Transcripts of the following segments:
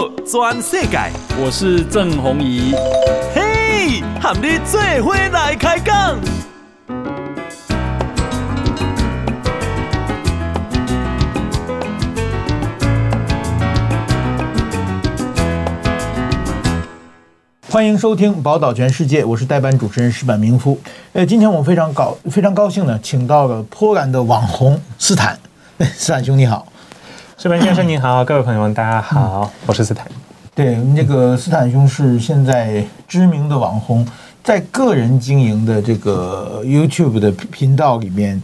好，全世界，我是郑弘仪。嘿，和你做伙来开讲。欢迎收听《宝岛全世界》，我是代班主持人石板明夫。呃，今天我们非常高非常高兴呢，请到了波兰的网红斯坦。斯坦兄你好，矢板先生您好，各位朋友们大家好，嗯、我是斯坦。对，那个斯坦兄是现在知名的网红，在个人经营的这个 YouTube 的频道里面，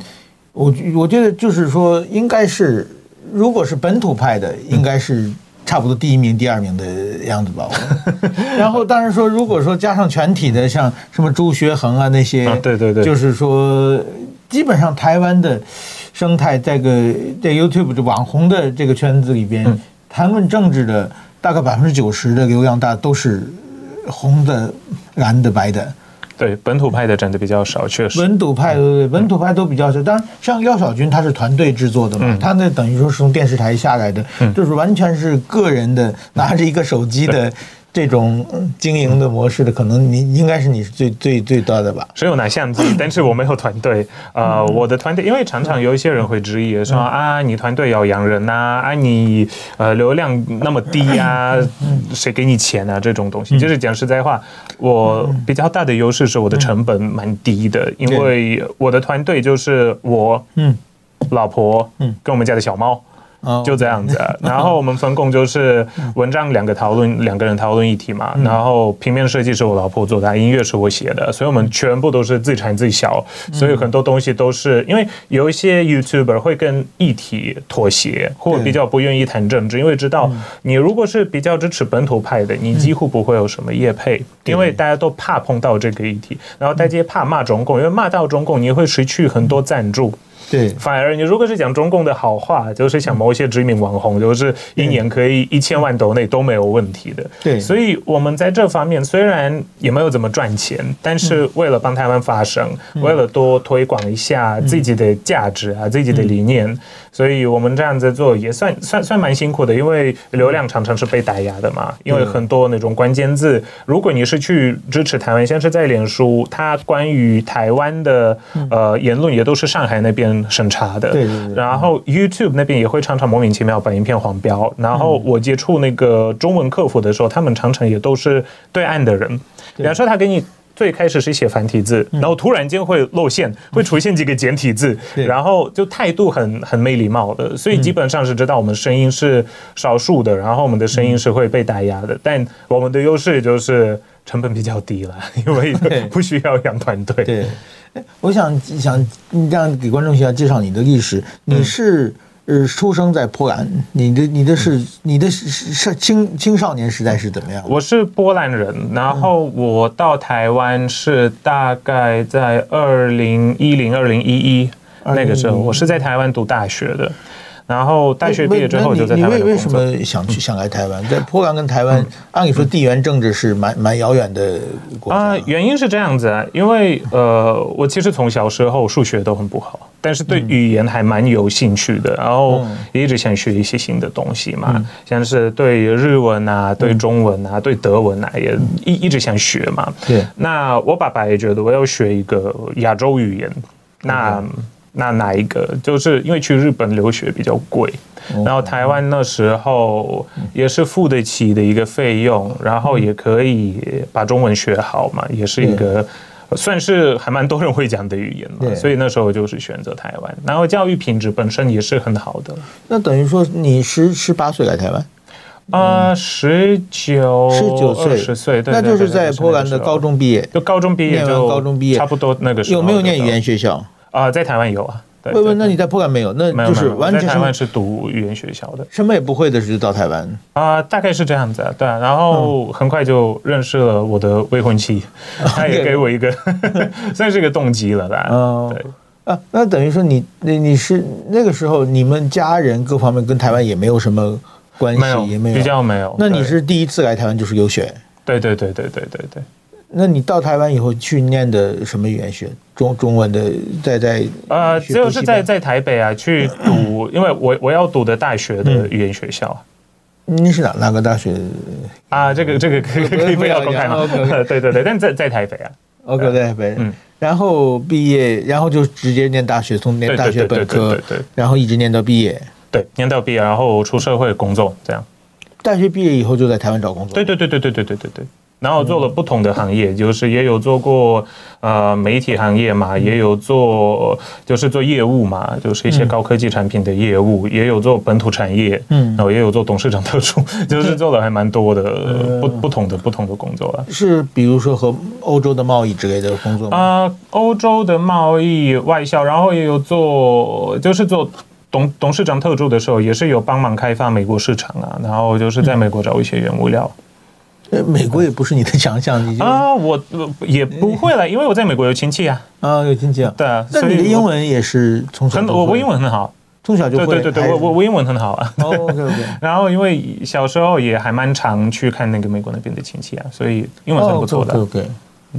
我我觉得就是说，应该是如果是本土派的，应该是。嗯差不多第一名、第二名的样子吧。然后当然说，如果说加上全体的，像什么朱学恒啊那些，对对对，就是说，基本上台湾的生态，在个在 YouTube 的网红的这个圈子里边，谈论政治的大概百分之九十的流量大都是红的、蓝的、白的。对本土派的真的比较少，确实。本土派对对，本土派都比较少。当然，像廖小军他是团队制作的嘛，嗯、他那等于说是从电视台下来的，嗯、就是完全是个人的，拿着一个手机的。这种经营的模式的，可能你应该是你是最最最多的吧？是有拿相机，但是我没有团队。呃，我的团队，因为常常有一些人会质疑说啊，你团队要养人呐，啊，你呃流量那么低啊，谁给你钱啊？这种东西，就是讲实在话，我比较大的优势是我的成本蛮低的，因为我的团队就是我，嗯，老婆，嗯，跟我们家的小猫。就这样子，然后我们分工就是文章两个讨论，两个人讨论议题嘛。然后平面设计是我老婆做的，音乐是我写的，所以我们全部都是自产自销。所以很多东西都是因为有一些 YouTuber 会跟议题妥协，或比较不愿意谈政治，因为知道你如果是比较支持本土派的，你几乎不会有什么业配，因为大家都怕碰到这个议题，然后大家怕骂中共，因为骂到中共你会失去很多赞助。对，反而你如果是讲中共的好话，就是像某一些知名网红，就是一年可以一千万都内都没有问题的。对，所以我们在这方面虽然也没有怎么赚钱，但是为了帮台湾发声，为了多推广一下自己的价值啊，自己的理念，所以我们这样子做也算算算蛮辛苦的，因为流量常常是被打压的嘛。因为很多那种关键字，如果你是去支持台湾，像是在脸书，它关于台湾的呃言论也都是上海那边。审查的，对，然后 YouTube 那边也会常常莫名其妙把影片黄标。然后我接触那个中文客服的时候，他们常常也都是对岸的人。比方说，他给你最开始是写繁体字，然后突然间会露馅，会出现几个简体字，然后就态度很很没礼貌的。所以基本上是知道我们声音是少数的，然后我们的声音是会被打压的。但我们的优势就是成本比较低了，因为不需要养团队。对。我想想，你这样给观众一下介绍你的历史。你是呃出生在波兰，你的你的是你的是是青青少年时代是怎么样？我是波兰人，然后我到台湾是大概在二零一零二零一一那个时候，我是在台湾读大学的。然后大学毕业之后就在台湾。你为为什么想去想来台湾？在波兰跟台湾，按理说地缘政治是蛮蛮遥远的国家。啊，原因是这样子啊，因为呃，我其实从小时候数学都很不好，但是对语言还蛮有兴趣的，然后也一直想学一些新的东西嘛，像是对日文啊、对中文啊、对德文啊，也一一直想学嘛。对。那我爸爸也觉得我要学一个亚洲语言，那。那哪一个？就是因为去日本留学比较贵，然后台湾那时候也是付得起的一个费用，然后也可以把中文学好嘛，也是一个算是还蛮多人会讲的语言嘛，所以那时候就是选择台湾，然后教育品质本身也是很好的。那等于说你十十八岁来台湾？啊，十九十九岁。十岁，对，那就是在波兰的高中毕业，就高中毕业就高中毕业，差不多那个时候有没有念语言学校？啊，在台湾有啊。问问，那你在波兰没有？那就是完全是台湾是读语言学校的，什么也不会的时候就到台湾啊，大概是这样子啊。对啊，然后很快就认识了我的未婚妻，她也给我一个 算是一个动机了吧。嗯，对啊，那等于说你你你是那个时候你们家人各方面跟台湾也没有什么关系，也没有比较没有。那你是第一次来台湾就是游学？对对对对对对对。那你到台湾以后去念的什么语言学？中中文的在在呃，只有是在在台北啊去读，因为我我要读的大学的语言学校。你是哪哪个大学？啊，这个这个可以可以不要公开吗？对对对，但在在台北啊。OK，在台北。嗯。然后毕业，然后就直接念大学，从念大学本科，对对，然后一直念到毕业。对，念到毕业，然后出社会工作，这样。大学毕业以后就在台湾找工作。对对对对对对对对对。然后做了不同的行业，就是也有做过呃媒体行业嘛，也有做就是做业务嘛，就是一些高科技产品的业务，也有做本土产业，嗯，然后也有做董事长特助，就是做了还蛮多的不不同的不同的工作啊。是比如说和欧洲的贸易之类的工作吗？啊，欧洲的贸易外销，然后也有做就是做董董事长特助的时候，也是有帮忙开发美国市场啊，然后就是在美国找一些原物料。美国也不是你的强项，你啊，我也不会了，因为我在美国有亲戚啊，啊，有亲戚啊，对啊，但你的英文也是从小，我我英文很好，从小就会，对对对，我我我英文很好啊，OK OK，然后因为小时候也还蛮常去看那个美国那边的亲戚啊，所以英文很不错的，OK，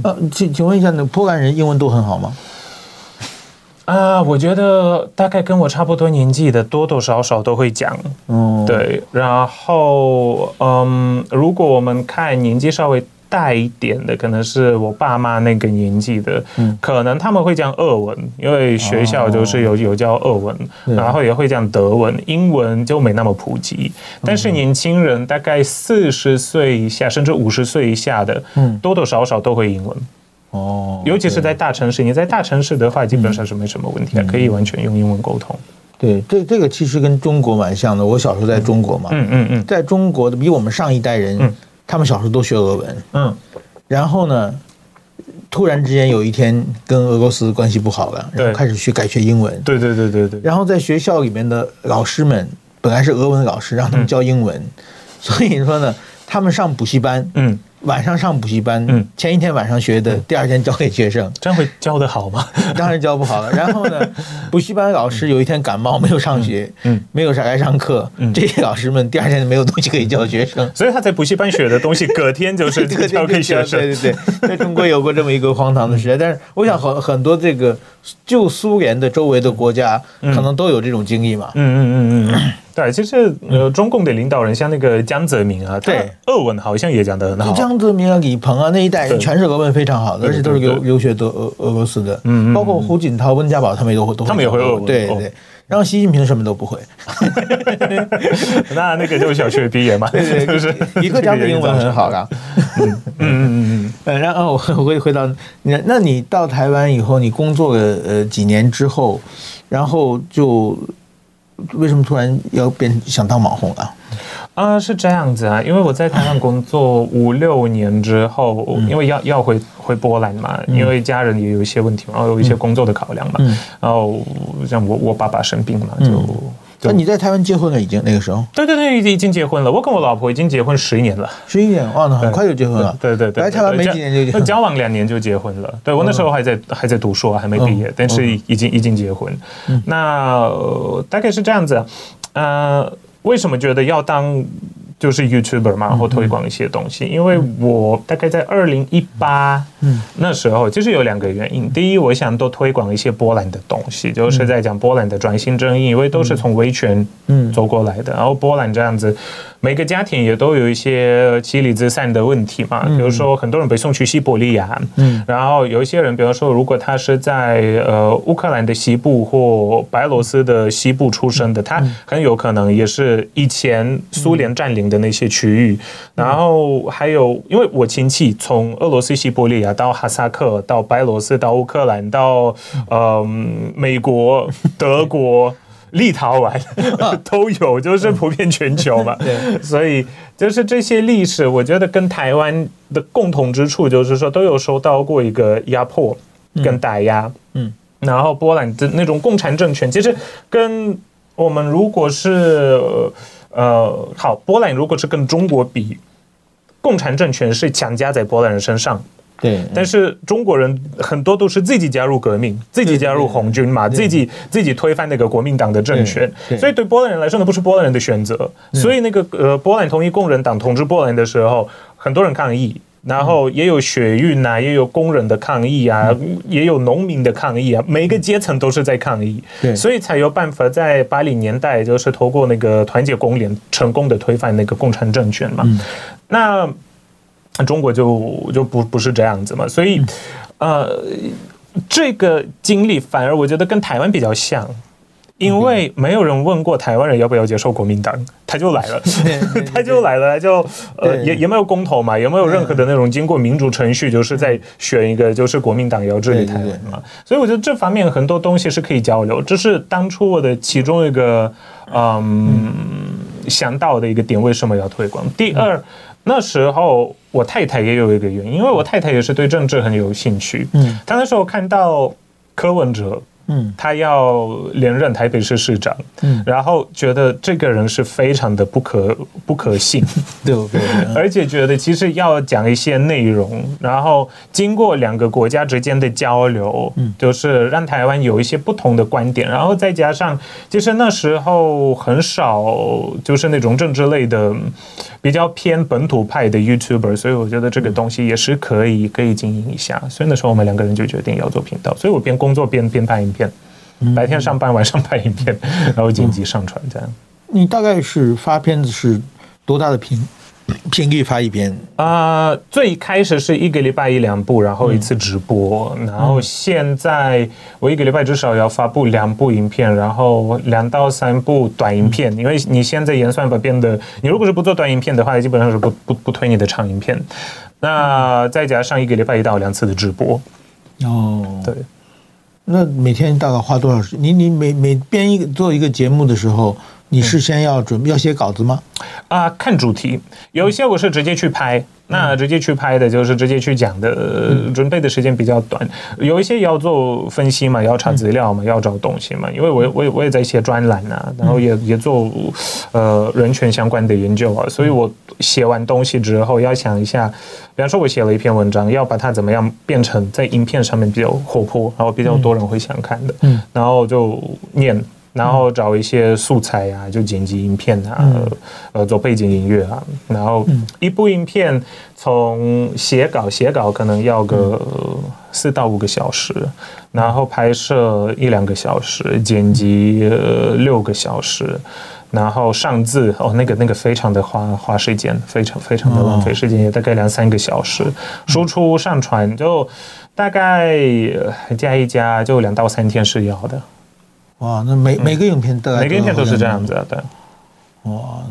呃，请请问一下，那波兰人英文都很好吗？啊，我觉得大概跟我差不多年纪的，多多少少都会讲。嗯，对。然后，嗯，如果我们看年纪稍微大一点的，可能是我爸妈那个年纪的，嗯，可能他们会讲俄文，因为学校就是有有教俄文，然后也会讲德文，英文就没那么普及。但是年轻人大概四十岁以下，甚至五十岁以下的，嗯，多多少少都会英文。哦，尤其是在大城市，你在大城市的话，基本上是没什么问题的，可以完全用英文沟通。对，这这个其实跟中国蛮像的。我小时候在中国嘛，嗯嗯嗯，在中国的比我们上一代人，他们小时候都学俄文，嗯，然后呢，突然之间有一天跟俄罗斯关系不好了，然后开始去改学英文，对对对对对，然后在学校里面的老师们本来是俄文老师，让他们教英文，所以说呢，他们上补习班，嗯。晚上上补习班，嗯，前一天晚上学的，第二天教给学生，这样会教得好吗？当然教不好了。然后呢，补习班老师有一天感冒没有上学，嗯，没有来上课，嗯，这些老师们第二天没有东西可以教学生，所以他在补习班学的东西，隔天就是教给学生。对对对，在中国有过这么一个荒唐的时代，但是我想很很多这个旧苏联的周围的国家可能都有这种经历嘛。嗯嗯嗯嗯。对，其实呃，中共的领导人像那个江泽民啊，对，俄文好像也讲得很好。江泽民啊，李鹏啊，那一代人全是俄文非常好的，而且都是留留学德俄俄罗斯的。嗯，包括胡锦涛、温家宝他们也都会，他们也会俄文。对对。然后习近平什么都不会。那那个就是小学毕业嘛，对对，就是一个讲的英文很好啊。嗯嗯嗯嗯。然后我会回到你，那你到台湾以后，你工作了呃几年之后，然后就。为什么突然要变想当网红啊？啊，是这样子啊，因为我在台湾工作五六年之后，嗯、因为要要回回波兰嘛，嗯、因为家人也有一些问题嘛，然后有一些工作的考量嘛，嗯、然后像我我爸爸生病嘛，就。嗯那你在台湾结婚了？已经那个时候？对对对，已经结婚了。我跟我老婆已经结婚十一年了。十一年，哇，那很快就结婚了。对对对，来台湾没几年就结婚。交往两年就结婚了。对，我那时候还在还在读书，还没毕业，但是已经已经结婚。那大概是这样子。呃，为什么觉得要当？就是 YouTuber 嘛，然后推广一些东西。因为我大概在二零一八那时候，其实有两个原因。第一，我想多推广一些波兰的东西，就是在讲波兰的转型正义，因为都是从维权走过来的。然后波兰这样子，每个家庭也都有一些妻离子散的问题嘛。比如说，很多人被送去西伯利亚，然后有一些人，比如说，如果他是在呃乌克兰的西部或白罗斯的西部出生的，他很有可能也是以前苏联占领的那些区域，然后还有，因为我亲戚从俄罗斯西伯利亚到哈萨克，到白罗斯，到乌克兰，到嗯美国、德国、立陶宛 都有，就是普遍全球嘛。对，所以就是这些历史，我觉得跟台湾的共同之处就是说，都有受到过一个压迫跟打压。嗯，然后波兰的那种共产政权，其实跟我们如果是。呃，好，波兰如果是跟中国比，共产政权是强加在波兰人身上，对。但是中国人很多都是自己加入革命，自己加入红军嘛，自己自己推翻那个国民党的政权，所以对波兰人来说，那不是波兰人的选择。所以那个呃，波兰统一工人党统治波兰的时候，很多人抗议。然后也有血运啊，也有工人的抗议啊，也有农民的抗议啊，每个阶层都是在抗议，对，所以才有办法在八零年代就是透过那个团结工联成功的推翻那个共产政权嘛。那中国就就不不是这样子嘛，所以呃，这个经历反而我觉得跟台湾比较像。因为没有人问过台湾人要不要接受国民党，他就来了，他就来了，就呃也也没有公投嘛，也没有任何的那种经过民主程序，就是在选一个就是国民党要治理台湾嘛，所以我觉得这方面很多东西是可以交流，这是当初我的其中一个嗯想到的一个点，为什么要推广？第二，那时候我太太也有一个原因，因为我太太也是对政治很有兴趣，嗯，她那时候看到柯文哲。嗯，他要连任台北市市长，嗯，然后觉得这个人是非常的不可不可信，对不对？而且觉得其实要讲一些内容，然后经过两个国家之间的交流，嗯，就是让台湾有一些不同的观点，然后再加上，其实那时候很少就是那种政治类的比较偏本土派的 YouTuber，所以我觉得这个东西也是可以可以经营一下，所以那时候我们两个人就决定要做频道，所以我边工作边边拍影片。白天上班，晚上拍影片，然后剪辑上传这样。你大概是发片子是多大的频频率发一篇？啊、呃，最开始是一个礼拜一两部，然后一次直播。嗯、然后现在我一个礼拜至少要发布两部影片，然后两到三部短影片。因为你现在演算法变得，你如果是不做短影片的话，基本上是不不不推你的长影片。那再加上一个礼拜一到两次的直播。哦，对。那每天大概花多少时？你你每每编一个做一个节目的时候，你事先要准备要写稿子吗？啊、呃，看主题，有一些我是直接去拍，那直接去拍的就是直接去讲的，准备的时间比较短。有一些要做分析嘛，要查资料嘛，要找东西嘛。因为我我也我也在写专栏啊，然后也也做呃人权相关的研究啊，所以我写完东西之后要想一下。比方说，我写了一篇文章，要把它怎么样变成在影片上面比较活泼，然后比较多人会想看的，嗯，然后就念，然后找一些素材啊，就剪辑影片啊，嗯、呃，做背景音乐啊，然后一部影片从写稿写稿可能要个四到五个小时，然后拍摄一两个小时，剪辑呃六个小时。然后上字哦，那个那个非常的花花时间，非常非常的浪费时间，也大概两三个小时。输出上传就大概加一加就两到三天是要的。哇，那每每个影片都每个影片都是这样子啊，对。哇，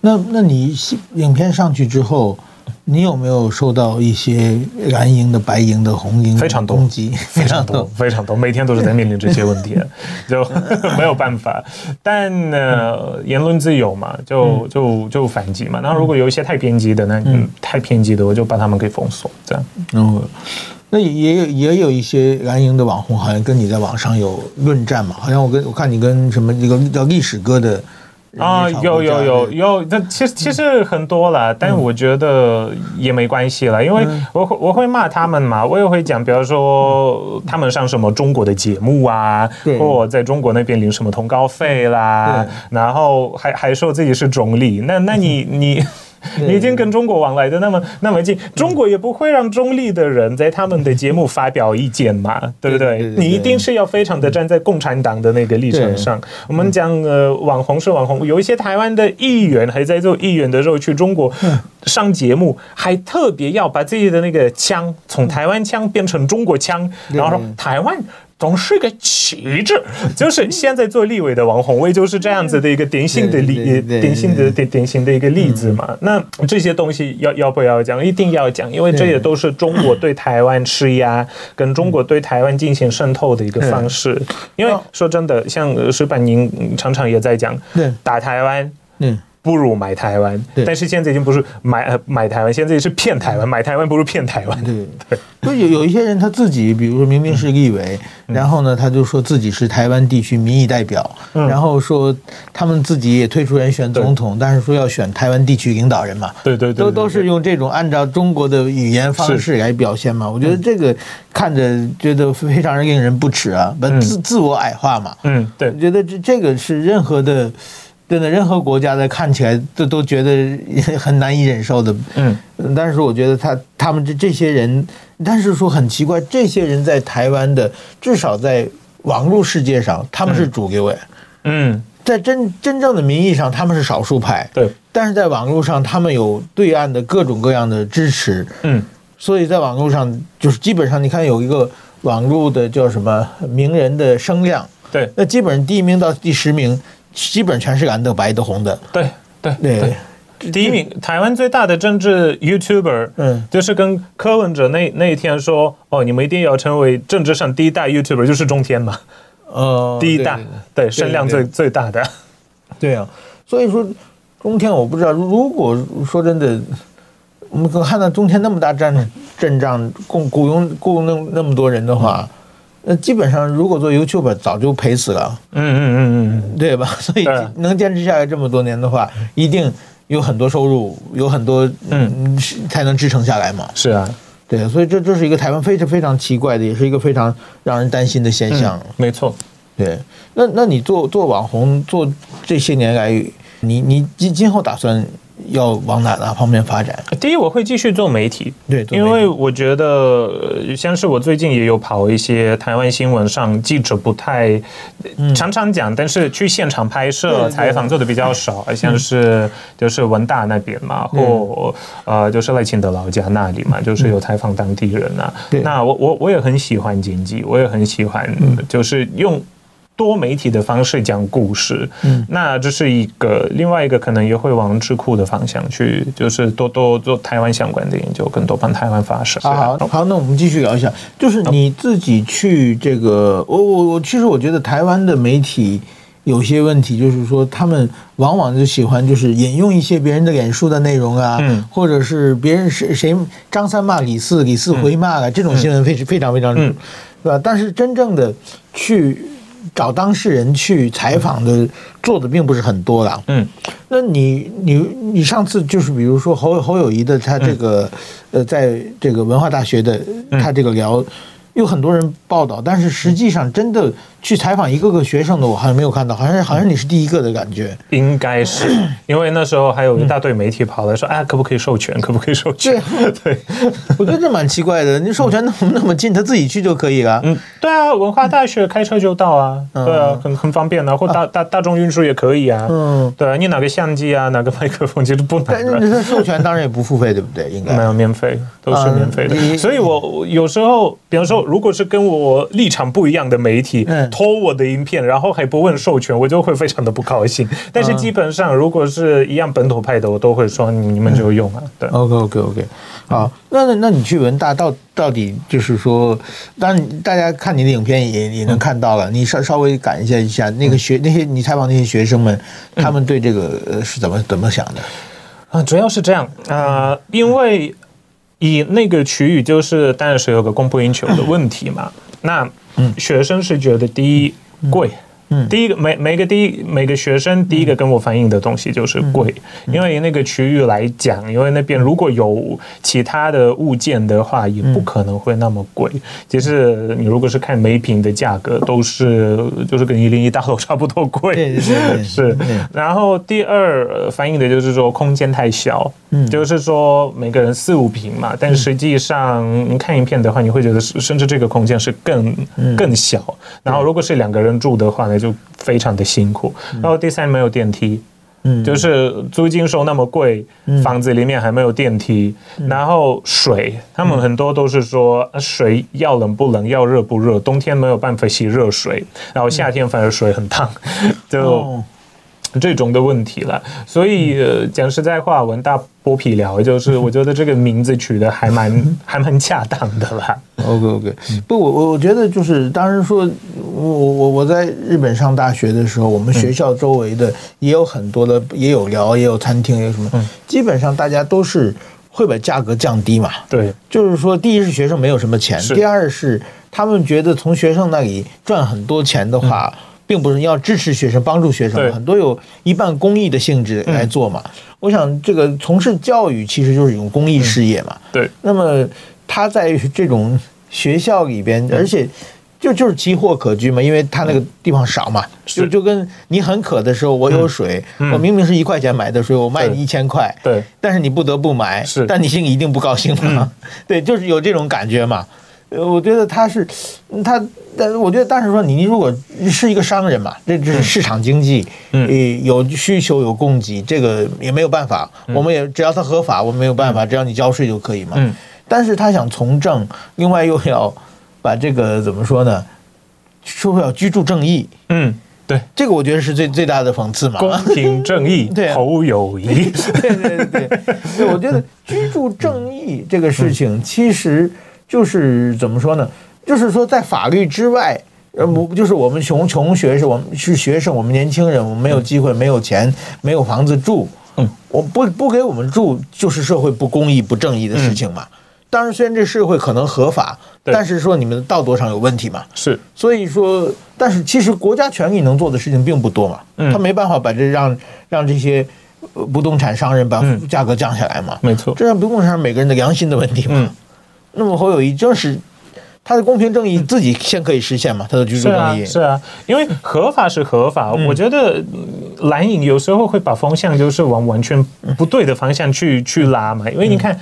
那那你影片上去之后。你有没有受到一些蓝营的、白营的、红营非常多攻击？非常多，非常多，每天都是在面临这些问题，就 没有办法。但呢，言论自由嘛，就就就反击嘛。然后如果有一些太偏激的，那嗯，太偏激的，我就把他们给封锁。这样。然后，那也有也有一些蓝营的网红，好像跟你在网上有论战嘛？好像我跟我看你跟什么一个叫历史哥的。啊，有有有有，这其实其实很多了，但我觉得也没关系了，因为我会我会骂他们嘛，我也会讲，比如说他们上什么中国的节目啊，或在中国那边领什么通告费啦，然后还还说自己是总理，那那你 你。你已经跟中国往来的那么那么近，中国也不会让中立的人在他们的节目发表意见嘛，对不对？你一定是要非常的站在共产党的那个立场上。我们讲呃，网红是网红，有一些台湾的议员还在做议员的时候去中国上节目，还特别要把自己的那个腔从台湾腔变成中国腔，然后说台湾。总是个旗帜，就是现在做立委的王鸿薇就是这样子的一个典型的例，典型的典典型的一个例子嘛。那这些东西要要不要讲？一定要讲，因为这也都是中国对台湾施压，跟中国对台湾进行渗透的一个方式。因为说真的，像石板宁常常也在讲，打台湾，嗯。不如买台湾，但是现在已经不是买呃买台湾，现在是骗台湾，买台湾不如骗台湾。对 对，就有有一些人他自己，比如说明明是立委，然后呢，他就说自己是台湾地区民意代表，然后说他们自己也推出人选总统，但是说要选台湾地区领导人嘛。对对对，都都是用这种按照中国的语言方式来表现嘛。我觉得这个看着觉得非常令人不齿啊，把自自我矮化嘛。嗯，对，我觉得这这个是任何的。真的任何国家的看起来都都觉得很难以忍受的。嗯，但是我觉得他他们这这些人，但是说很奇怪，这些人在台湾的至少在网络世界上他们是主流诶。嗯，在真真正的名义上他们是少数派。对，但是在网络上他们有对岸的各种各样的支持。嗯，所以在网络上就是基本上你看有一个网络的叫什么名人的声量。对，那基本上第一名到第十名，基本全是蓝的、白的、红的。对对对，对第一名，台湾最大的政治 YouTuber，嗯，就是跟柯文哲那那一天说，哦，你们一定要成为政治上第一大 YouTuber，就是中天嘛。呃，第一大，对，声量最最大的。对啊，所以说中天我不知道，如果说真的，我们可看到中天那么大战阵仗，雇雇佣雇佣那那么多人的话。嗯那基本上，如果做 YouTube 早就赔死了。嗯嗯嗯嗯，对吧？所以能坚持下来这么多年的话，一定有很多收入，有很多嗯，才能支撑下来嘛。是啊，对，所以这这是一个台湾非常非常奇怪的，也是一个非常让人担心的现象。嗯、没错，对。那那你做做网红，做这些年来，你你今今后打算？要往哪哪方面发展？第一，我会继续做媒体，对，因为我觉得，像是我最近也有跑一些台湾新闻上记者不太常常讲，但是去现场拍摄采访做的比较少，像是就是文大那边嘛，或呃就是赖清德老家那里嘛，就是有采访当地人啊。那我我我也很喜欢经济，我也很喜欢，就是用。多媒体的方式讲故事，嗯，那这是一个另外一个可能也会往智库的方向去，就是多多做台湾相关的研究，更多帮台湾发声。好好好，那我们继续聊一下，就是你自己去这个，我我我，其实我觉得台湾的媒体有些问题，就是说他们往往就喜欢就是引用一些别人的脸书的内容啊，嗯，或者是别人谁谁张三骂李四，李四回骂啊，这种新闻非非常非常，是吧？但是真正的去。找当事人去采访的做的并不是很多了。嗯，那你你你上次就是比如说侯侯友谊的他这个呃，在这个文化大学的他这个聊。有很多人报道，但是实际上真的去采访一个个学生的，我好像没有看到，好像好像你是第一个的感觉。应该是，因为那时候还有一大堆媒体跑来说，哎，可不可以授权？可不可以授权？对，我觉得这蛮奇怪的。你授权那么那么近，他自己去就可以了。嗯，对啊，文化大学开车就到啊，对啊，很很方便啊，或大大大众运输也可以啊。嗯，对啊，你哪个相机啊，哪个麦克风其实不难。但是授权当然也不付费，对不对？应该没有免费，都是免费的。所以我有时候，比方说。如果是跟我立场不一样的媒体偷我的影片，然后还不问授权，我就会非常的不高兴。但是基本上，如果是一样本土派的，我都会说你们就用啊。对，OK OK OK，好，那那那你去文大到到底就是说，当然大家看你的影片也也能看到了，你稍稍微感一下一下那个学那些你采访那些学生们，他们对这个是怎么怎么想的啊？主要是这样啊，因为。以那个区域就是，当然是有个供不应求的问题嘛。那嗯学生是觉得第一贵。嗯，第一个每每个第一每个学生第一个跟我反映的东西就是贵，因为那个区域来讲，因为那边如果有其他的物件的话，也不可能会那么贵。其实你如果是看每平的价格，都是就是跟一零一大楼差不多贵。是。然后第二反映的就是说空间太小，就是说每个人四五平嘛，但实际上你看影片的话，你会觉得甚至这个空间是更更小。然后如果是两个人住的话呢，就非常的辛苦，然后第三没有电梯，嗯，就是租金收那么贵，房子里面还没有电梯，然后水，他们很多都是说水要冷不冷，要热不热，冬天没有办法洗热水，然后夏天反而水很烫，就。这种的问题了，所以讲实在话，文大剥皮聊就是我觉得这个名字取得还蛮 还蛮恰当的啦。OK OK，不，我我觉得就是当时说，我我我在日本上大学的时候，我们学校周围的也有很多的，也有聊，也有餐厅，也有什么，基本上大家都是会把价格降低嘛。对，就是说，第一是学生没有什么钱，第二是他们觉得从学生那里赚很多钱的话。并不是要支持学生、帮助学生，很多有一半公益的性质来做嘛。我想，这个从事教育其实就是一种公益事业嘛。对。那么他在这种学校里边，而且就就是奇货可居嘛，因为他那个地方少嘛，就就跟你很渴的时候，我有水，我明明是一块钱买的水，我卖你一千块，对，但是你不得不买，是，但你心里一定不高兴嘛，对，就是有这种感觉嘛。我觉得他是他，但是我觉得，但是说你如果是一个商人嘛，这这是市场经济，嗯，有需求有供给，这个也没有办法，我们也只要他合法，我们没有办法，只要你交税就可以嘛。嗯，但是他想从政，另外又要把这个怎么说呢？说要居住正义，嗯，对，这个我觉得是最最大的讽刺嘛。公平正义，对，侯友谊，对对对对，对，我觉得居住正义这个事情其实。就是怎么说呢？就是说，在法律之外，呃，不，就是我们穷穷学生，我们是学生，我们年轻人，我们没有机会，没有钱，没有房子住，嗯，我不不给我们住，就是社会不公义、不正义的事情嘛。当然，虽然这社会可能合法，但是说你们的道德上有问题嘛。是，所以说，但是其实国家权力能做的事情并不多嘛。嗯他没办法把这让让这些不动产商人把价格降下来嘛。没错，这让不动产商每个人的良心的问题嘛。那么侯友谊就是他的公平正义自己先可以实现嘛？他的居住正义是啊，是啊，因为合法是合法，嗯、我觉得蓝影有时候会把风向就是往完全不对的方向去去拉嘛。因为你看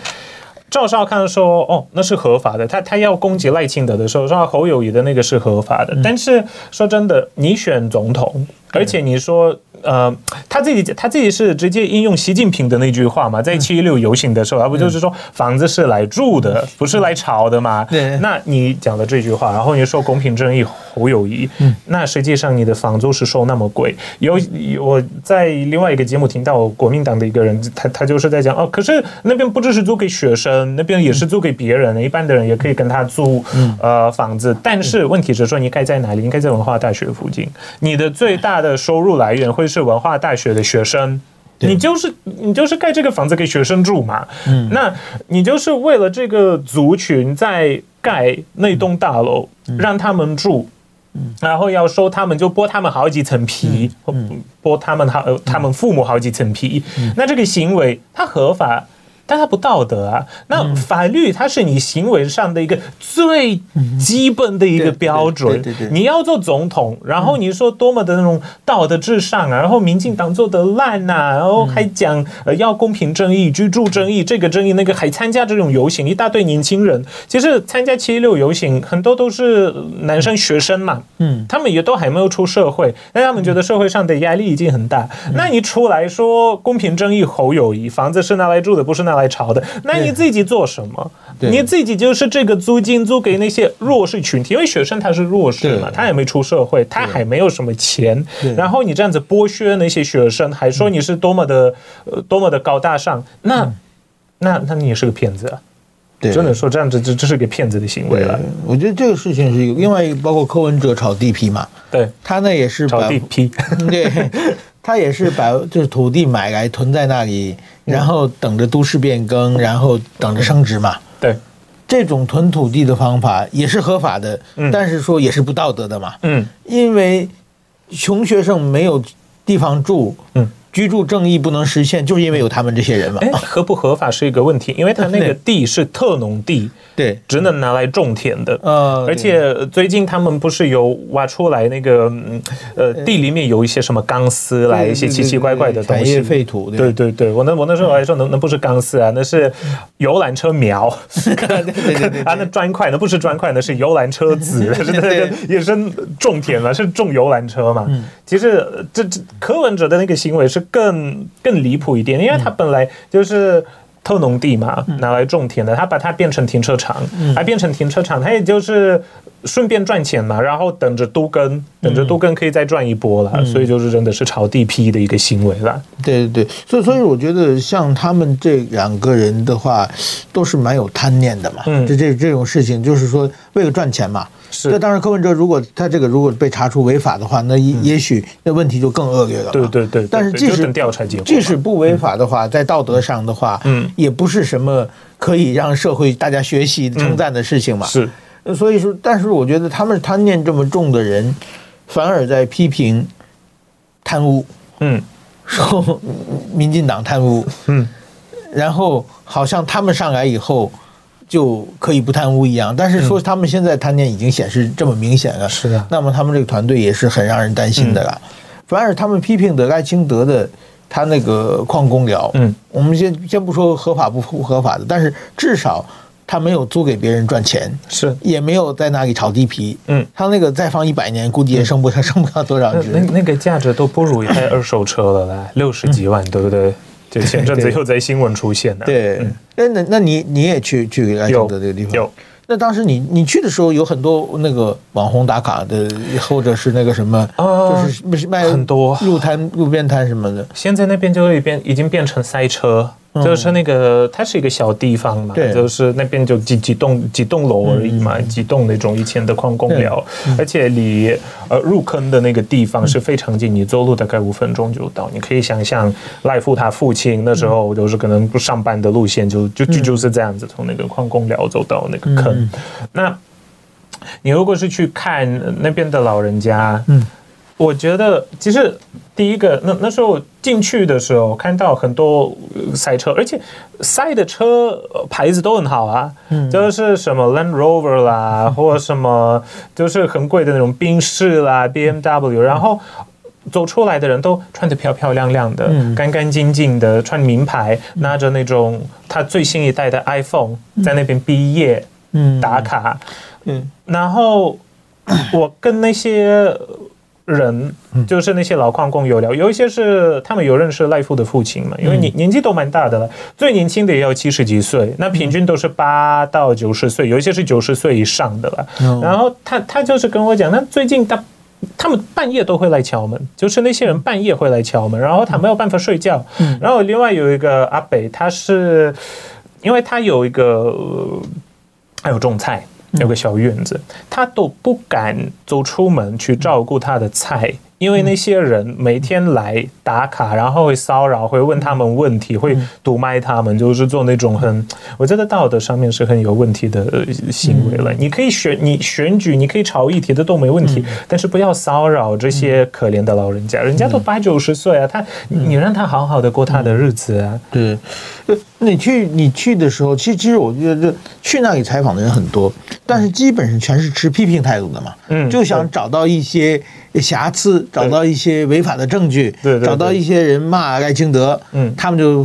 赵少康说哦，那是合法的，他他要攻击赖清德的时候说侯友谊的那个是合法的，但是说真的，你选总统，而且你说。呃，他自己他自己是直接应用习近平的那句话嘛，在七一六游行的时候，他不就是说房子是来住的，不是来炒的嘛？对。那你讲的这句话，然后你说公平正义侯友宜，那实际上你的房租是收那么贵。有我在另外一个节目听到国民党的一个人，他他就是在讲哦，可是那边不只是租给学生，那边也是租给别人，一般的人也可以跟他租呃房子。但是问题是说，你该在哪里？应该在文化大学附近，你的最大的收入来源会。是文化大学的学生，你就是你就是盖这个房子给学生住嘛？嗯，那你就是为了这个族群在盖那栋大楼，让他们住，然后要收他们就剥他们好几层皮，剥他们好他们父母好几层皮，那这个行为它合法？但它不道德啊！那法律它是你行为上的一个最基本的一个标准。你要做总统，然后你说多么的那种道德至上啊，然后民进党做的烂呐，然后还讲呃要公平正义、居住正义，这个正义那个还参加这种游行，一大堆年轻人。其实参加七一六游行很多都是男生学生嘛，嗯，他们也都还没有出社会，但他们觉得社会上的压力已经很大。那你出来说公平正义，侯友谊，房子是拿来住的，不是拿来炒的，那你自己做什么？你自己就是这个租金租给那些弱势群体，因为学生他是弱势嘛，他也没出社会，他还没有什么钱，然后你这样子剥削那些学生，还说你是多么的呃多么的高大上，那那那你也是个骗子啊！对，真的说这样子这这是个骗子的行为了。我觉得这个事情是一个，另外一个包括柯文哲炒地皮嘛，对。他那也是炒地皮，对。他也是把就是土地买来囤在那里，然后等着都市变更，然后等着升值嘛。对，这种囤土地的方法也是合法的，但是说也是不道德的嘛。嗯，因为穷学生没有地方住。嗯。居住正义不能实现，就是因为有他们这些人嘛。合不合法是一个问题，因为他那个 地是特农地，对，只能拿来种田的。呃，而且最近他们不是有挖出来那个，呃，地里面有一些什么钢丝来一些奇奇怪怪的东西，废土。对对对，我那我那时候还说，那那不是钢丝啊，那是游览车苗。啊，那砖块那不是砖块，那是游览车子，是那个也是种田嘛，是种游览车嘛。其实这这柯文哲的那个行为是。更更离谱一点，因为他本来就是特农地嘛，拿来种田的，他把它变成停车场，还变成停车场，他也就是顺便赚钱嘛，然后等着都更，等着都更可以再赚一波了，所以就是真的是炒地皮的一个行为了。对对对，所以所以我觉得像他们这两个人的话，都是蛮有贪念的嘛，这这这种事情就是说为了赚钱嘛。是，那当然，柯文哲如果他这个如果被查出违法的话，那也也许那问题就更恶劣了。对对对。但是即使调查结果，即使不违法的话，在道德上的话，嗯，也不是什么可以让社会大家学习称赞的事情嘛。是。所以说，但是我觉得他们贪念这么重的人，反而在批评贪污，嗯，说民进党贪污，嗯，然后好像他们上来以后。就可以不贪污一样。但是说他们现在贪念已经显示这么明显了，是的。那么他们这个团队也是很让人担心的了。反而他们批评的赖清德的他那个矿工寮，嗯，我们先先不说合法不不合法的，但是至少。他没有租给别人赚钱，是也没有在那里炒地皮。嗯，他那个再放一百年，估计也升不上，升不到多少值。那那个价值都不如一台二手车了来，六十几万，对不对？就前阵子又在新闻出现了。对，那那那你你也去去赖清德这个地方？有。那当时你你去的时候，有很多那个网红打卡的，或者是那个什么，就是不是卖很多路摊、路边摊什么的。现在那边就会变，已经变成塞车。就是那个，它是一个小地方嘛，就是那边就几几栋几栋楼而已嘛，几栋那种以前的矿工寮，而且离呃入坑的那个地方是非常近，你走路大概五分钟就到。你可以想象赖富他父亲那时候就是可能不上班的路线，就就就就是这样子，从那个矿工寮走到那个坑。那你如果是去看那边的老人家，嗯。我觉得其实第一个，那那时候进去的时候看到很多赛车，而且赛的车牌子都很好啊，嗯，就是什么 Land Rover 啦，或者什么就是很贵的那种宾士啦、BMW，然后走出来的人都穿得漂漂亮亮的、干干净净的，穿名牌，拿着那种他最新一代的 iPhone 在那边毕业，嗯，打卡，嗯，然后我跟那些。人就是那些老矿工有聊，有一些是他们有认识赖富的父亲嘛，因为年年纪都蛮大的了，最年轻的也要七十几岁，那平均都是八到九十岁，有一些是九十岁以上的了。然后他他就是跟我讲，那最近他他们半夜都会来敲门，就是那些人半夜会来敲门，然后他没有办法睡觉。然后另外有一个阿北，他是因为他有一个还有种菜。有个小院子，他都不敢走出门去照顾他的菜。因为那些人每天来打卡，然后会骚扰，会问他们问题，会毒卖他们，就是做那种很，我觉得道德上面是很有问题的行为了。你可以选，你选举，你可以炒议题的都没问题，但是不要骚扰这些可怜的老人家，人家都八九十岁啊，他你让他好好的过他的日子啊。对，你去你去的时候，其实其实我觉得去那里采访的人很多，但是基本上全是持批评态度的嘛，嗯，就想找到一些。瑕疵，找到一些违法的证据，对对对，找到一些人骂赖清德，嗯，他们就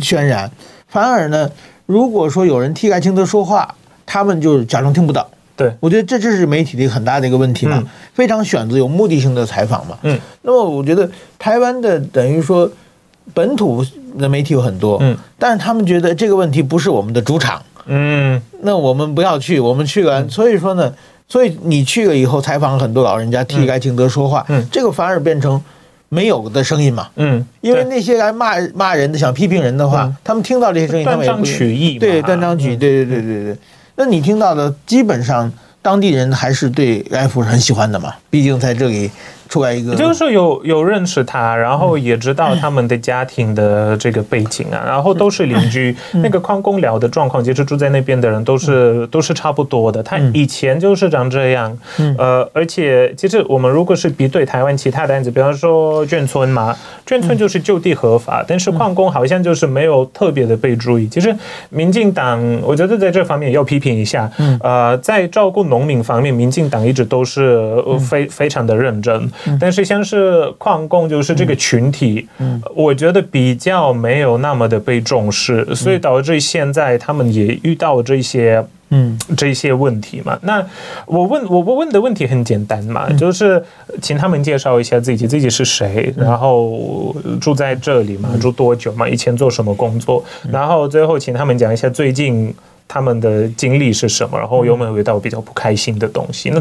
渲染。反而呢，如果说有人替赖清德说话，他们就假装听不到。对，我觉得这这是媒体的一个很大的一个问题嘛，嗯、非常选择有目的性的采访嘛。嗯，那么我觉得台湾的等于说本土的媒体有很多，嗯，但是他们觉得这个问题不是我们的主场，嗯，那我们不要去，我们去完，所以说呢。所以你去了以后，采访很多老人家替该敬德说话，嗯，这个反而变成没有的声音嘛，嗯，因为那些来骂骂人的、想批评人的话，他们听到这些声音，他们也不断章取义，对，断章取义，对对对对对。那你听到的，基本上当地人还是对赖富是很喜欢的嘛，毕竟在这里。出来一个，就是说有有认识他，然后也知道他们的家庭的这个背景啊，然后都是邻居。那个矿工聊的状况，其实住在那边的人都是都是差不多的。他以前就是长这样，呃，而且其实我们如果是比对台湾其他的案子，比方说眷村嘛，眷村就是就地合法，但是矿工好像就是没有特别的被注意。其实民进党，我觉得在这方面也要批评一下，呃，在照顾农民方面，民进党一直都是非非常的认真。但是像是矿工，就是这个群体，我觉得比较没有那么的被重视，所以导致现在他们也遇到这些，嗯，这些问题嘛。那我问我我问的问题很简单嘛，就是请他们介绍一下自己，自己是谁，然后住在这里嘛，住多久嘛，以前做什么工作，然后最后请他们讲一下最近。他们的经历是什么？然后有没有遇到比较不开心的东西？那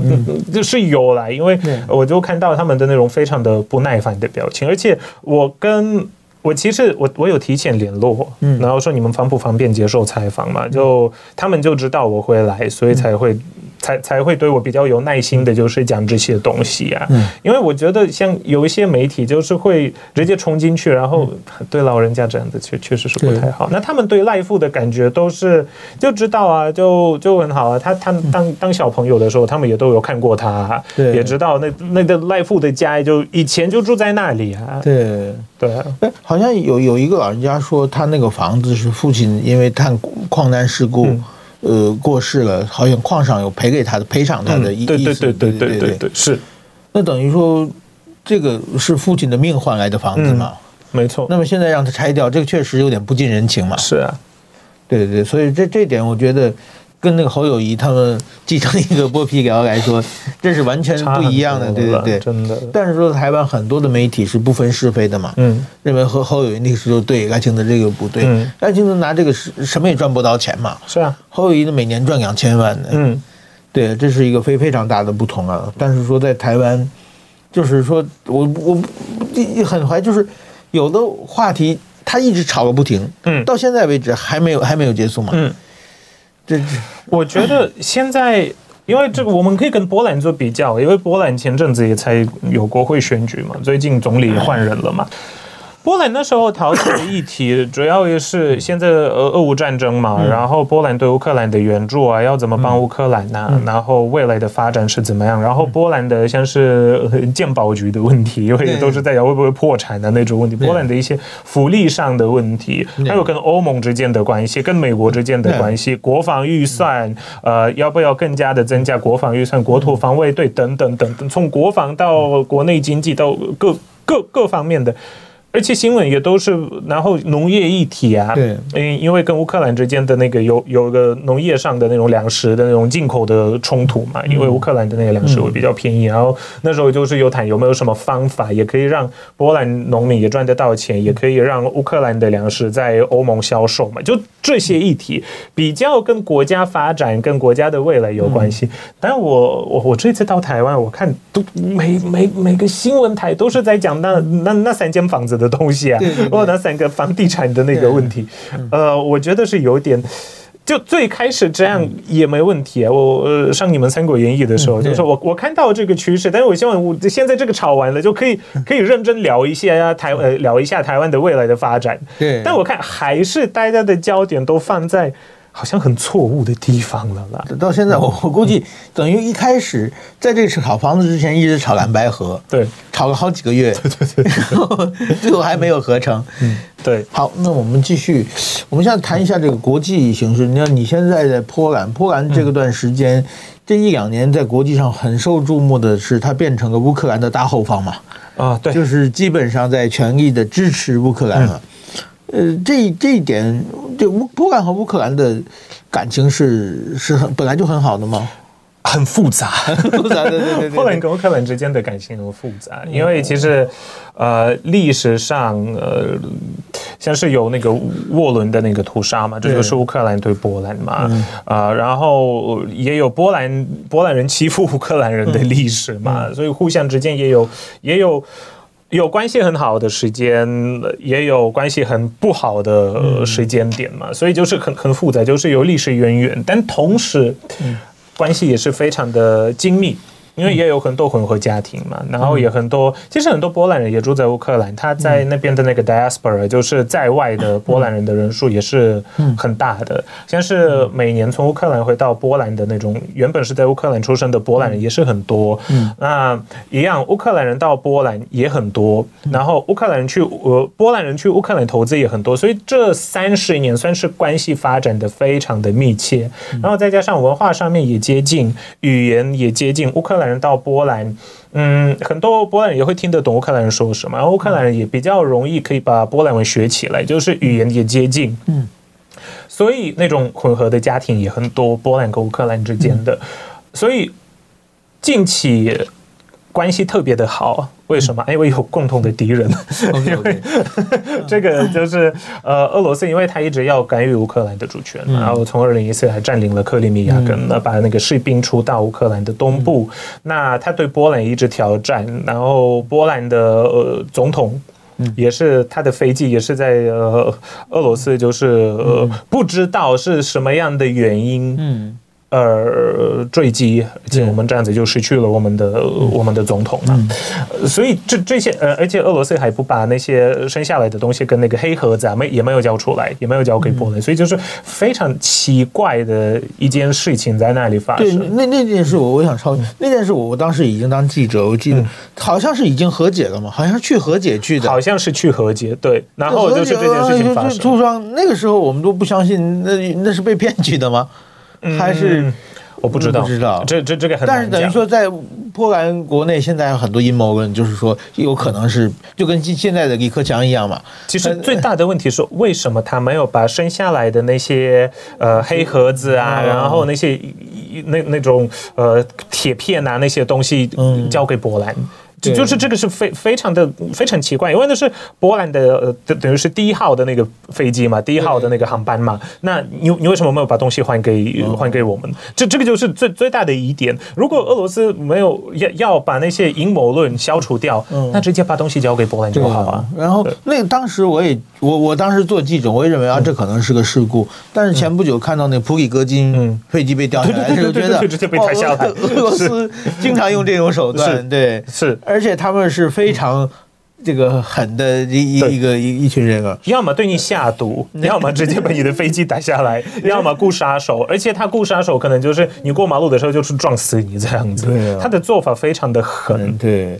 就是有啦，因为我就看到他们的那种非常的不耐烦的表情，而且我跟我其实我我有提前联络，然后说你们方不方便接受采访嘛？就他们就知道我会来，所以才会。才才会对我比较有耐心的，就是讲这些东西啊。嗯，因为我觉得像有一些媒体，就是会直接冲进去，然后对老人家这样子，确确实是不太好。那他们对赖富的感觉都是就知道啊，就就很好啊。他他当当小朋友的时候，他们也都有看过他，对，也知道那那个赖富的家就以前就住在那里啊。对对，哎，好像有有一个老人家说，他那个房子是父亲因为探矿难事故。呃过世了，好像矿上有赔给他的赔偿他的意思，对对对对对对对，是。那等于说，这个是父亲的命换来的房子嘛？没错。那么现在让他拆掉，这个确实有点不近人情嘛。是啊，对对对，所以这这点我觉得。跟那个侯友谊他们继承一个剥皮寮来说，这是完全不一样的，对对对，真的。但是说台湾很多的媒体是不分是非的嘛，嗯，认为和侯友谊那个时候对赖清德这个不对，嗯，赖清德拿这个是什么也赚不到钱嘛，是啊，侯友谊的每年赚两千万呢，嗯，对，这是一个非非常大的不同啊。但是说在台湾，就是说我我很怀就是有的话题他一直吵个不停，嗯，到现在为止还没有还没有结束嘛，嗯。这，我觉得现在，因为这个我们可以跟波兰做比较，因为波兰前阵子也才有国会选举嘛，最近总理换人了嘛。波兰那时候讨论的议题，主要也是现在俄俄乌战争嘛，然后波兰对乌克兰的援助啊，要怎么帮乌克兰呐、啊？然后未来的发展是怎么样？然后波兰的像是健保局的问题，因为都是在讲会不会破产的那种问题。波兰的一些福利上的问题，还有跟欧盟之间的关系，跟美国之间的关系，国防预算，呃，要不要更加的增加国防预算？国土防卫队等等等等，从国防到国内经济到各各各方面的。而且新闻也都是，然后农业议题啊，对，因因为跟乌克兰之间的那个有有个农业上的那种粮食的那种进口的冲突嘛，因为乌克兰的那个粮食会比较便宜，然后那时候就是有谈有没有什么方法，也可以让波兰农民也赚得到钱，也可以让乌克兰的粮食在欧盟销售嘛，就这些议题比较跟国家发展、跟国家的未来有关系。但我我我这次到台湾，我看都每每每个新闻台都是在讲那那那三间房子的东西啊，或者那三个房地产的那个问题，呃，我觉得是有点，就最开始这样也没问题啊。我呃上你们《三国演义》的时候，就是说我我看到这个趋势，但是我希望我现在这个吵完了就可以 可以认真聊一下呀，台呃聊一下台湾的未来的发展。对，但我看还是大家的焦点都放在。好像很错误的地方了啦。到现在，我我估计等于一开始在这个炒房子之前，一直炒蓝白合，对，炒了好几个月，对对对，然后最后还没有合成。嗯，对。好，那我们继续，我们现在谈一下这个国际形势。你看，你现在在波兰，波兰这个段时间，这一两年在国际上很受注目的是，它变成了乌克兰的大后方嘛？啊，对，就是基本上在全力的支持乌克兰了。呃，这这一点，这乌波兰和乌克兰的感情是是很本来就很好的吗？很复杂，很复杂。对对对，波兰 跟乌克兰之间的感情很复杂，因为其实呃历史上呃像是有那个沃伦的那个屠杀嘛，这就是乌克兰对波兰嘛，啊、然后也有波兰波兰人欺负乌克兰人的历史嘛，嗯、所以互相之间也有也有。有关系很好的时间，也有关系很不好的时间点嘛，所以就是很很复杂，就是有历史渊源，但同时关系也是非常的精密。因为也有很多混合家庭嘛，然后也很多，其实很多波兰人也住在乌克兰，他在那边的那个 diaspora，就是在外的波兰人的人数也是很大的，像是每年从乌克兰回到波兰的那种原本是在乌克兰出生的波兰人也是很多，那一样乌克兰人到波兰也很多，然后乌克兰人去呃波兰人去乌克兰投资也很多，所以这三十年算是关系发展的非常的密切，然后再加上文化上面也接近，语言也接近乌克兰。人到波兰，嗯，很多波兰人也会听得懂乌克兰人说什么，然后乌克兰人也比较容易可以把波兰文学起来，就是语言也接近，嗯，所以那种混合的家庭也很多，波兰跟乌克兰之间的，所以近期关系特别的好。为什么？因为有共同的敌人，因为这个就是呃，俄罗斯，因为他一直要干预乌克兰的主权，然后从二零一四还占领了克里米亚，跟那把那个士兵出到乌克兰的东部。那他对波兰一直挑战，然后波兰的呃总统也是他的飞机也是在呃俄罗斯，就是呃不知道是什么样的原因，嗯。呃，坠机，而且我们这样子就失去了我们的、嗯、我们的总统嘛，嗯、所以这这些呃，而且俄罗斯还不把那些生下来的东西跟那个黑盒子啊没也没有交出来，也没有交给波兰，嗯、所以就是非常奇怪的一件事情在那里发生。对，那那件事我我想超，那件事我我当时已经当记者，我记得好像是已经和解了嘛，好像是去和解去的，好像是去和解，对，然后就是这件事情发生。那个时候我们都不相信，那那是被骗去的吗？还是？嗯我不知道，不知道，这这这个很难讲。但是等于说，在波兰国内现在有很多阴谋论，就是说有可能是就跟现在的李克强一样嘛。其实最大的问题是，为什么他没有把生下来的那些呃黑盒子啊，然后那些那那种呃铁片啊那些东西交给波兰？就就是这个是非非常的非常奇怪，因为那是波兰的呃等等于是第一号的那个飞机嘛，第一号的那个航班嘛，那你你为什么没有把东西还给还给我们？这这个就是最最大的疑点。如果俄罗斯没有要要把那些阴谋论消除掉，那直接把东西交给波兰就好啊。然后那当时我也我我当时做记者，我也认为啊这可能是个事故。但是前不久看到那普里戈金飞机被掉下来，就觉得直接被抬下来。俄罗斯经常用这种手段，对，是。而且他们是非常这个狠的一一个一一群人啊，要么对你下毒，要么直接把你的飞机打下来，要么雇杀手，而且他雇杀手可能就是你过马路的时候就是撞死你这样子。对，他的做法非常的狠。对，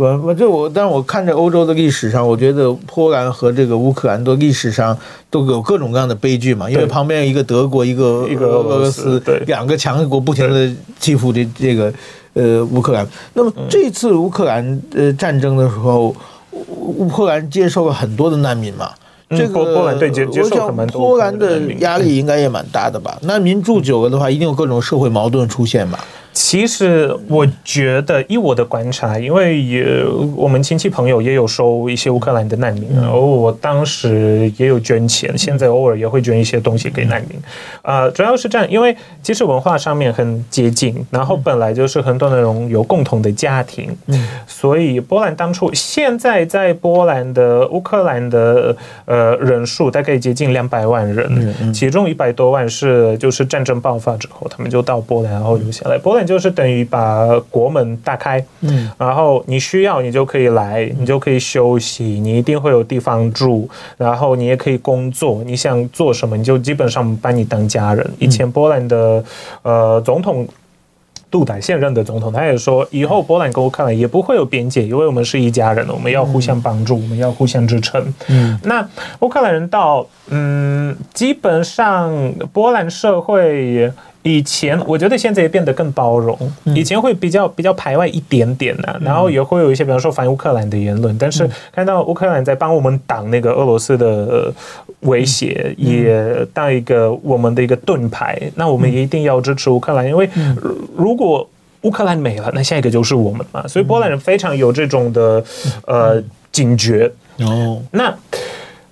我我这我，但是我看着欧洲的历史上，我觉得波兰和这个乌克兰都历史上都有各种各样的悲剧嘛，因为旁边一个德国，一个一个俄罗斯，对，两个强国不停的欺负这这个。呃，乌克兰。那么这次乌克兰呃战争的时候，乌克兰接受了很多的难民嘛。这个波兰对接接受很多。波兰的压力应该也蛮大的吧？难民住久了的话，一定有各种社会矛盾出现吧？其实我觉得，以我的观察，因为也我们亲戚朋友也有收一些乌克兰的难民，然后我当时也有捐钱，现在偶尔也会捐一些东西给难民。啊，主要是这样，因为其实文化上面很接近，然后本来就是很多那种有共同的家庭，所以波兰当初现在在波兰的乌克兰的呃人数大概接近两百万人，其中一百多万是就是战争爆发之后他们就到波兰然后留下来，波兰。就是等于把国门打开，嗯，然后你需要你就可以来，你就可以休息，你一定会有地方住，然后你也可以工作，你想做什么你就基本上把你当家人。以前波兰的呃总统杜达现任的总统他也说，以后波兰跟乌克兰也不会有边界，因为我们是一家人，我们要互相帮助，我们要互相支撑。嗯，那乌克兰人到嗯，基本上波兰社会。以前我觉得现在也变得更包容，以前会比较比较排外一点点的，然后也会有一些比方说反乌克兰的言论，但是看到乌克兰在帮我们挡那个俄罗斯的威胁，也当一个我们的一个盾牌，那我们也一定要支持乌克兰，因为如果乌克兰没了，那下一个就是我们嘛，所以波兰人非常有这种的呃警觉。哦，那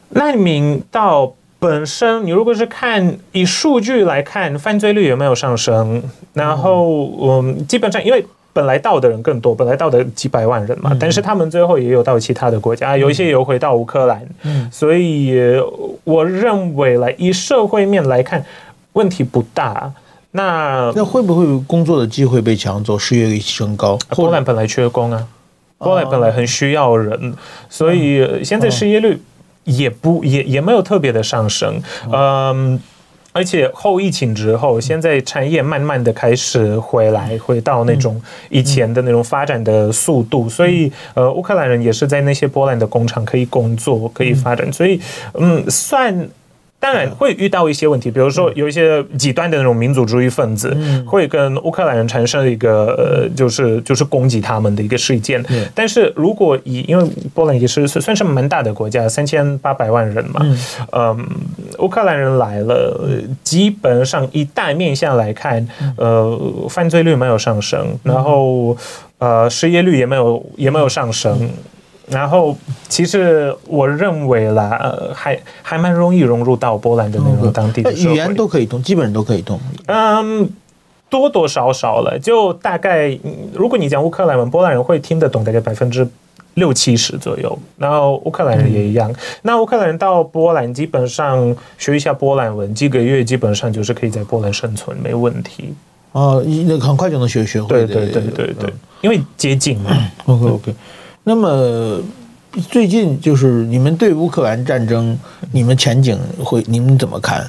难民到。本身，你如果是看以数据来看，犯罪率有没有上升？然后，嗯，基本上因为本来到的人更多，本来到的几百万人嘛，但是他们最后也有到其他的国家，有一些也有回到乌克兰。嗯所以我认为来以社会面来看，问题不大。那那会不会工作的机会被抢走，失业率升高？波兰本来缺工啊，波兰本来很需要人，所以现在失业率。也不也也没有特别的上升，嗯，而且后疫情之后，现在产业慢慢的开始回来，回到那种以前的那种发展的速度，所以呃，乌克兰人也是在那些波兰的工厂可以工作，可以发展，所以嗯，算。当然会遇到一些问题，比如说有一些极端的那种民族主义分子，会跟乌克兰人产生一个呃，就是就是攻击他们的一个事件。但是如果以因为波兰也是算是蛮大的国家，三千八百万人嘛，嗯，乌克兰人来了，基本上以大面向来看，呃，犯罪率没有上升，然后呃，失业率也没有也没有上升。然后，其实我认为啦，呃，还还蛮容易融入到波兰的那种当地的语言都可以通，基本上都可以通。嗯，多多少少了，就大概，如果你讲乌克兰文，波兰人会听得懂，大概百分之六七十左右。然后乌克兰人也一样。嗯、那乌克兰人到波兰，基本上学一下波兰文，几个月基本上就是可以在波兰生存，没问题。哦，那很快就能学学会。对对对对对，嗯、因为接近嘛。OK OK。那么最近就是你们对乌克兰战争，你们前景会你们怎么看？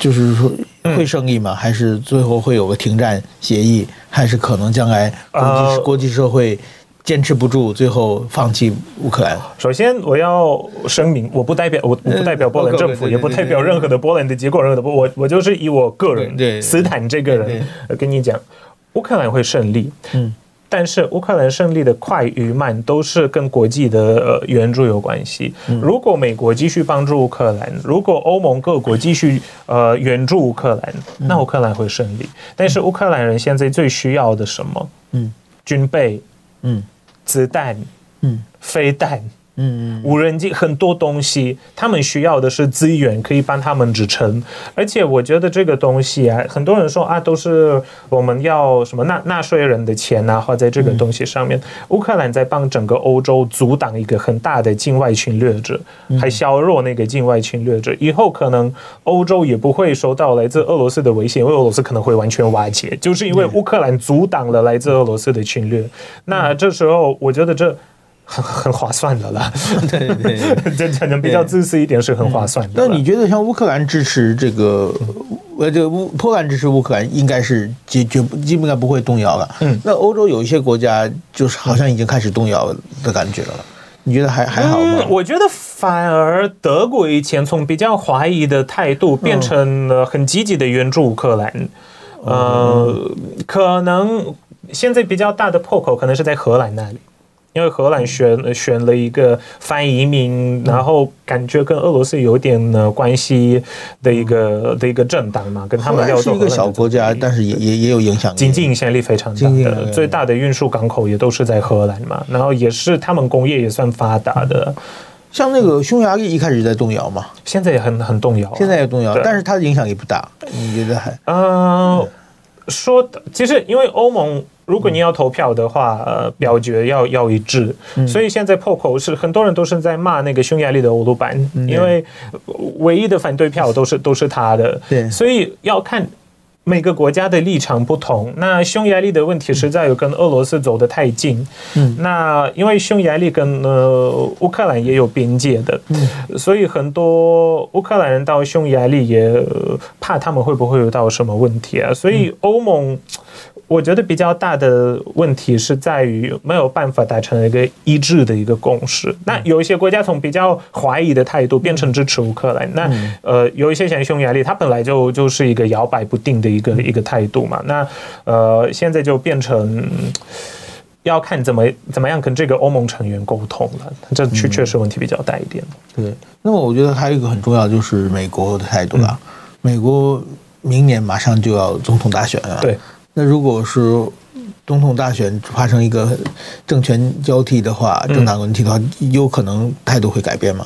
就是说会胜利吗？还是最后会有个停战协议？还是可能将来国际国际社会坚持不住，最后放弃乌克兰？首先，我要声明，我不代表我我不代表波兰政府，也不代表任何的波兰的结果，任何的波，我我就是以我个人斯坦这个人跟你讲，乌克兰会胜利。嗯。但是乌克兰胜利的快与慢都是跟国际的呃援助有关系。如果美国继续帮助乌克兰，如果欧盟各国继续呃援助乌克兰，那乌克兰会胜利。但是乌克兰人现在最需要的什么？嗯，军备，嗯，子弹，嗯，飞弹。嗯，无人机很多东西，他们需要的是资源，可以帮他们支撑。而且我觉得这个东西啊，很多人说啊，都是我们要什么纳纳税人的钱啊，花在这个东西上面。乌克兰在帮整个欧洲阻挡一个很大的境外侵略者，还削弱那个境外侵略者。以后可能欧洲也不会受到来自俄罗斯的威胁，因为俄罗斯可能会完全瓦解，就是因为乌克兰阻挡了来自俄罗斯的侵略。那这时候，我觉得这。很很划算的了，对对对，这可能比较自私一点，是很划算的。那你觉得像乌克兰支持这个，呃，这个乌波兰支持乌克兰，应该是绝绝基本上不会动摇了。嗯，那欧洲有一些国家就是好像已经开始动摇的感觉了，你觉得还还好吗？我觉得反而德国以前从比较怀疑的态度变成了很积极的援助乌克兰，呃，可能现在比较大的破口可能是在荷兰那里。因为荷兰选选了一个反移民，然后感觉跟俄罗斯有点呢关系的一个的一个政党嘛，跟他们要做。是一个小国家，但是也也也有影响力，经济影响力非常大的，最大的运输港口也都是在荷兰嘛，然后也是他们工业也算发达的。像那个匈牙利一开始在动摇嘛，现在也很很动摇，现在也动摇，但是它的影响也不大，你觉得还？嗯，说的其实因为欧盟。如果你要投票的话，呃，表决要要一致，所以现在破口是很多人都是在骂那个匈牙利的欧鲁班，因为唯一的反对票都是都是他的，对，所以要看每个国家的立场不同。那匈牙利的问题实在有跟俄罗斯走得太近，嗯，那因为匈牙利跟呃乌克兰也有边界的，所以很多乌克兰人到匈牙利也怕他们会不会有到什么问题啊，所以欧盟。我觉得比较大的问题是在于没有办法达成一个一致的一个共识。那有一些国家从比较怀疑的态度变成支持乌克兰。那呃，有一些像匈牙利，它本来就就是一个摇摆不定的一个一个态度嘛。那呃，现在就变成要看怎么怎么样跟这个欧盟成员沟通了。这确确实问题比较大一点。对。那么我觉得还有一个很重要就是美国的态度了。美国明年马上就要总统大选了。对。那如果是总统大选发生一个政权交替的话，政党问题的话，有可能态度会改变吗？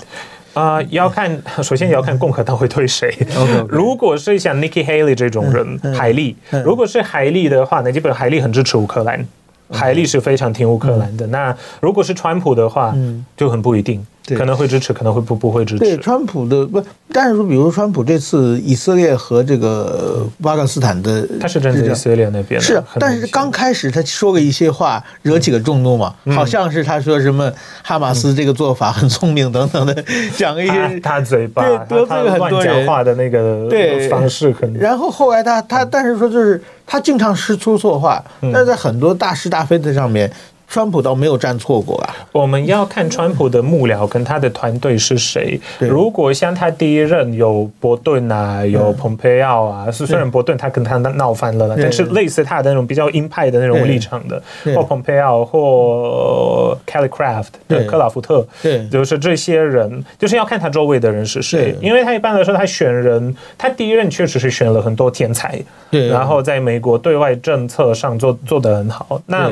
啊、呃，要看，首先也要看共和党会推谁。Okay, okay. 如果是像 Nikki Haley 这种人，海莉，如果是海利的话，那基本上海利很支持乌克兰，海利是非常挺乌克兰的。嗯、那如果是川普的话，就很不一定。对可能会支持，可能会不不会支持。对川普的不，但是说，比如川普这次以色列和这个巴勒斯坦的，他是站在以色列那边的。是，但是刚开始他说了一些话，惹起了众怒嘛，嗯、好像是他说什么哈马斯这个做法很聪明等等的，讲一些他，他嘴巴对得罪了很多人讲话的那个对方式可能。然后后来他他，但是说就是他经常是出错话，但是在很多大是大非的上面。川普倒没有站错过啊。我们要看川普的幕僚跟他的团队是谁。如果像他第一任有伯顿啊，有蓬佩奥啊，是虽然伯顿他跟他闹翻了，但是类似他的那种比较鹰派的那种立场的，或蓬佩奥或 Kelly Craft 对，克拉夫特，对，就是这些人，就是要看他周围的人是谁。因为他一般来说他选人，他第一任确实是选了很多天才，对，然后在美国对外政策上做做得很好。那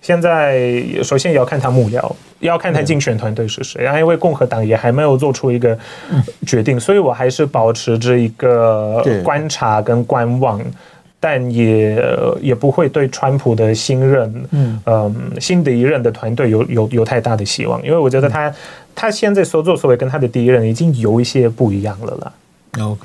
现在首先也要看他幕僚，要看他竞选团队是谁。然后因为共和党也还没有做出一个决定，所以我还是保持着一个观察跟观望，但也也不会对川普的新任，嗯，新的一任的团队有有有太大的希望，因为我觉得他他现在所作所为跟他的第一任已经有一些不一样了啦。哦，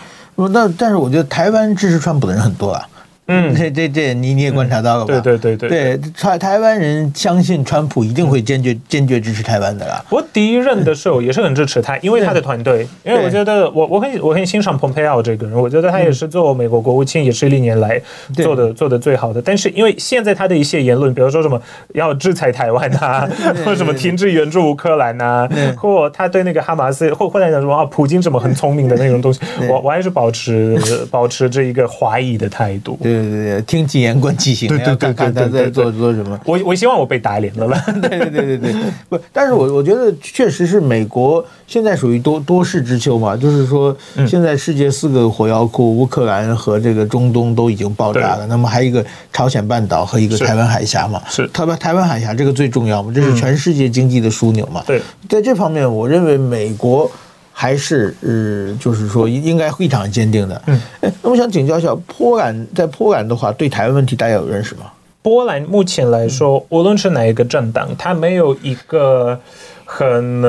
那但是我觉得台湾支持川普的人很多啊。嗯，这这这你你也观察到了吧？对对对对对，台台湾人相信川普一定会坚决坚决支持台湾的啦。我第一任的时候也是很支持他，因为他的团队，因为我觉得我我很我很欣赏蓬佩奥这个人，我觉得他也是做美国国务卿也是历年来做的做的最好的。但是因为现在他的一些言论，比如说什么要制裁台湾啊，或者什么停止援助乌克兰啊，或他对那个哈马斯或或者讲什么啊，普京什么很聪明的那种东西，我我还是保持保持这一个怀疑的态度。对对对对，听其言观其行，对对对，看看他在做做什么。我我希望我被打脸了 吧？对对对对对，不，但是我我觉得确实是美国现在属于多多事之秋嘛，就是说现在世界四个火药库，乌克兰和这个中东都已经爆炸了，那么还有一个朝鲜半岛和一个台湾海峡嘛，是台湾台湾海峡这个最重要嘛，这是全世界经济的枢纽嘛。对，在这方面，我认为美国。还是呃，就是说应该非常坚定的。嗯，哎，那我想请教一下，波兰在波兰的话，对台湾问题大家有认识吗？波兰目前来说，无论是哪一个政党，它没有一个很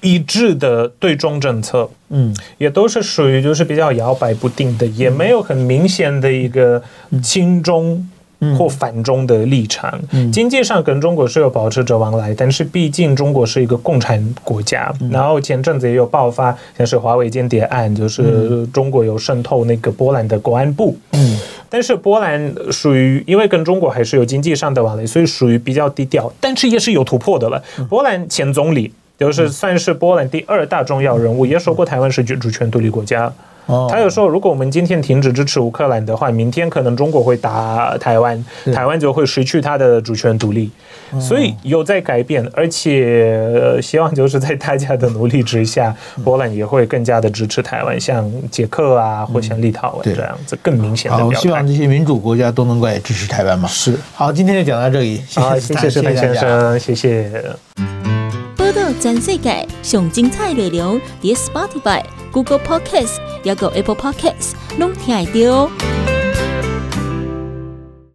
一致的对中政策。嗯，也都是属于就是比较摇摆不定的，也没有很明显的一个亲中。或反中的立场，经济上跟中国是有保持着往来，但是毕竟中国是一个共产国家。然后前阵子也有爆发，像是华为间谍案，就是中国有渗透那个波兰的国安部。嗯，但是波兰属于因为跟中国还是有经济上的往来，所以属于比较低调，但是也是有突破的了。波兰前总理就是算是波兰第二大重要人物，也说过台湾是主权独立国家。他有说，如果我们今天停止支持乌克兰的话，明天可能中国会打台湾，台湾就会失去它的主权独立。所以有在改变，而且希望就是在大家的努力之下，波兰也会更加的支持台湾，像捷克啊，或像立陶宛这样子更明显的表态。希望这些民主国家都能够也支持台湾嘛。是。好，今天就讲到这里。谢，谢谢谢范先生，谢谢。报道全世界上精彩内容，伫 Spotify。Google Podcast，还有 Apple Podcast，拢听得到。